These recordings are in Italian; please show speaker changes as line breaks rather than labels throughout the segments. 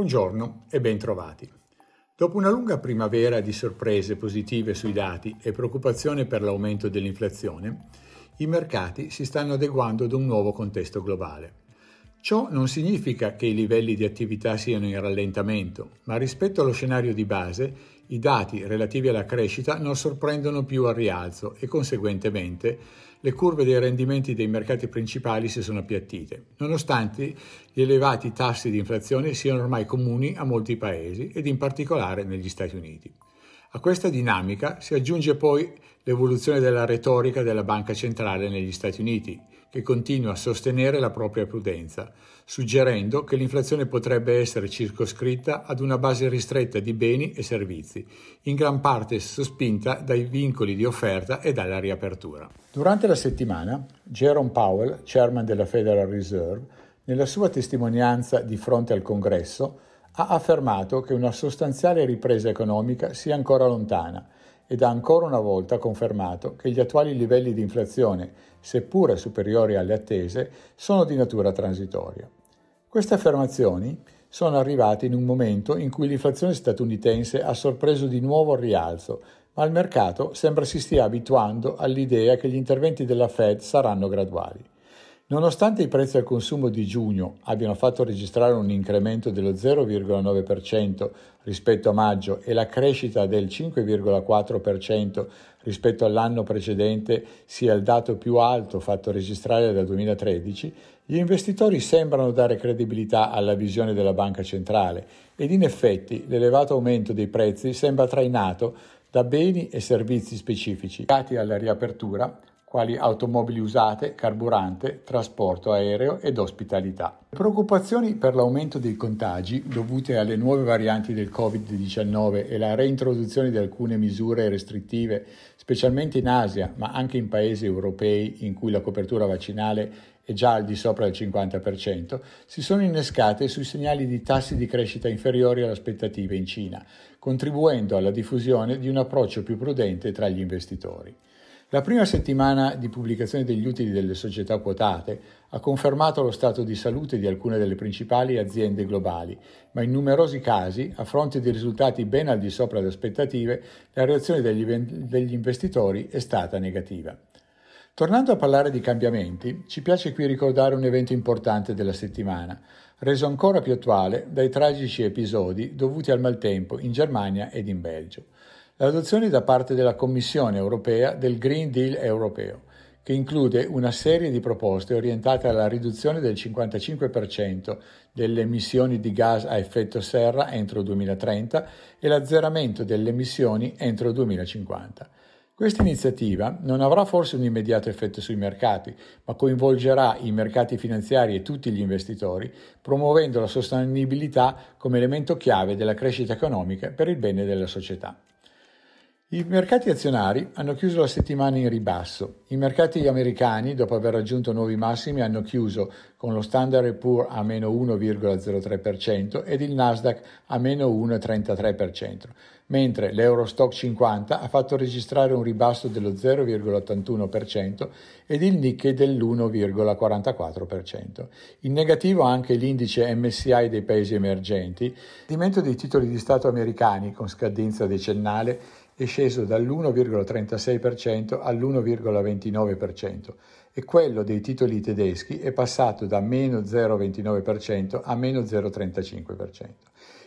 Buongiorno e ben trovati. Dopo una lunga primavera di sorprese positive sui dati e preoccupazione per l'aumento dell'inflazione, i mercati si stanno adeguando ad un nuovo contesto globale. Ciò non significa che i livelli di attività siano in rallentamento, ma rispetto allo scenario di base, i dati relativi alla crescita non sorprendono più al rialzo e conseguentemente le curve dei rendimenti dei mercati principali si sono appiattite, nonostante gli elevati tassi di inflazione siano ormai comuni a molti paesi ed in particolare negli Stati Uniti. A questa dinamica si aggiunge poi l'evoluzione della retorica della Banca Centrale negli Stati Uniti, che continua a sostenere la propria prudenza, suggerendo che l'inflazione potrebbe essere circoscritta ad una base ristretta di beni e servizi, in gran parte sospinta dai vincoli di offerta e dalla riapertura. Durante la settimana, Jerome Powell, chairman della Federal Reserve, nella sua testimonianza di fronte al Congresso, ha affermato che una sostanziale ripresa economica sia ancora lontana ed ha ancora una volta confermato che gli attuali livelli di inflazione, seppure superiori alle attese, sono di natura transitoria. Queste affermazioni sono arrivate in un momento in cui l'inflazione statunitense ha sorpreso di nuovo il rialzo, ma il mercato sembra si stia abituando all'idea che gli interventi della Fed saranno graduali. Nonostante i prezzi al consumo di giugno abbiano fatto registrare un incremento dello 0,9% rispetto a maggio e la crescita del 5,4% rispetto all'anno precedente sia il dato più alto fatto registrare dal 2013, gli investitori sembrano dare credibilità alla visione della banca centrale ed in effetti l'elevato aumento dei prezzi sembra trainato da beni e servizi specifici legati alla riapertura quali automobili usate, carburante, trasporto aereo ed ospitalità. Le preoccupazioni per l'aumento dei contagi dovute alle nuove varianti del Covid-19 e la reintroduzione di alcune misure restrittive, specialmente in Asia, ma anche in paesi europei in cui la copertura vaccinale è già al di sopra del 50%, si sono innescate sui segnali di tassi di crescita inferiori alle aspettative in Cina, contribuendo alla diffusione di un approccio più prudente tra gli investitori. La prima settimana di pubblicazione degli utili delle società quotate ha confermato lo stato di salute di alcune delle principali aziende globali, ma in numerosi casi, a fronte di risultati ben al di sopra delle aspettative, la reazione degli, degli investitori è stata negativa. Tornando a parlare di cambiamenti, ci piace qui ricordare un evento importante della settimana, reso ancora più attuale dai tragici episodi dovuti al maltempo in Germania ed in Belgio l'adozione da parte della Commissione europea del Green Deal europeo, che include una serie di proposte orientate alla riduzione del 55% delle emissioni di gas a effetto serra entro il 2030 e l'azzeramento delle emissioni entro il 2050. Questa iniziativa non avrà forse un immediato effetto sui mercati, ma coinvolgerà i mercati finanziari e tutti gli investitori, promuovendo la sostenibilità come elemento chiave della crescita economica per il bene della società. I mercati azionari hanno chiuso la settimana in ribasso. I mercati americani, dopo aver raggiunto nuovi massimi, hanno chiuso con lo Standard Poor's a meno 1,03% ed il Nasdaq a meno 1,33%, mentre l'Eurostock 50 ha fatto registrare un ribasso dello 0,81% ed il Nikkei dell'1,44%. In negativo anche l'indice MSCI dei paesi emergenti, il rendimento dei titoli di Stato americani con scadenza decennale è sceso dall'1,36% all'1,29% e quello dei titoli tedeschi è passato da meno 0,29% a meno 0,35%.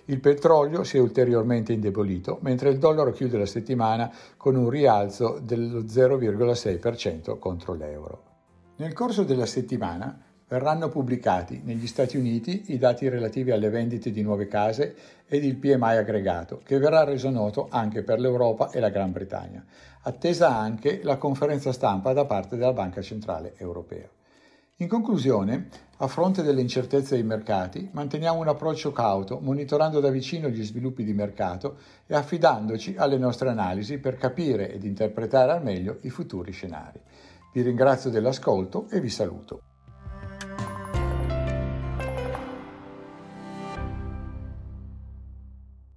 Il petrolio si è ulteriormente indebolito, mentre il dollaro chiude la settimana con un rialzo dello 0,6% contro l'euro. Nel corso della settimana verranno pubblicati negli Stati Uniti i dati relativi alle vendite di nuove case ed il PMI aggregato, che verrà reso noto anche per l'Europa e la Gran Bretagna, attesa anche la conferenza stampa da parte della Banca Centrale Europea. In conclusione, a fronte delle incertezze dei mercati, manteniamo un approccio cauto, monitorando da vicino gli sviluppi di mercato e affidandoci alle nostre analisi per capire ed interpretare al meglio i futuri scenari. Vi ringrazio dell'ascolto e vi saluto.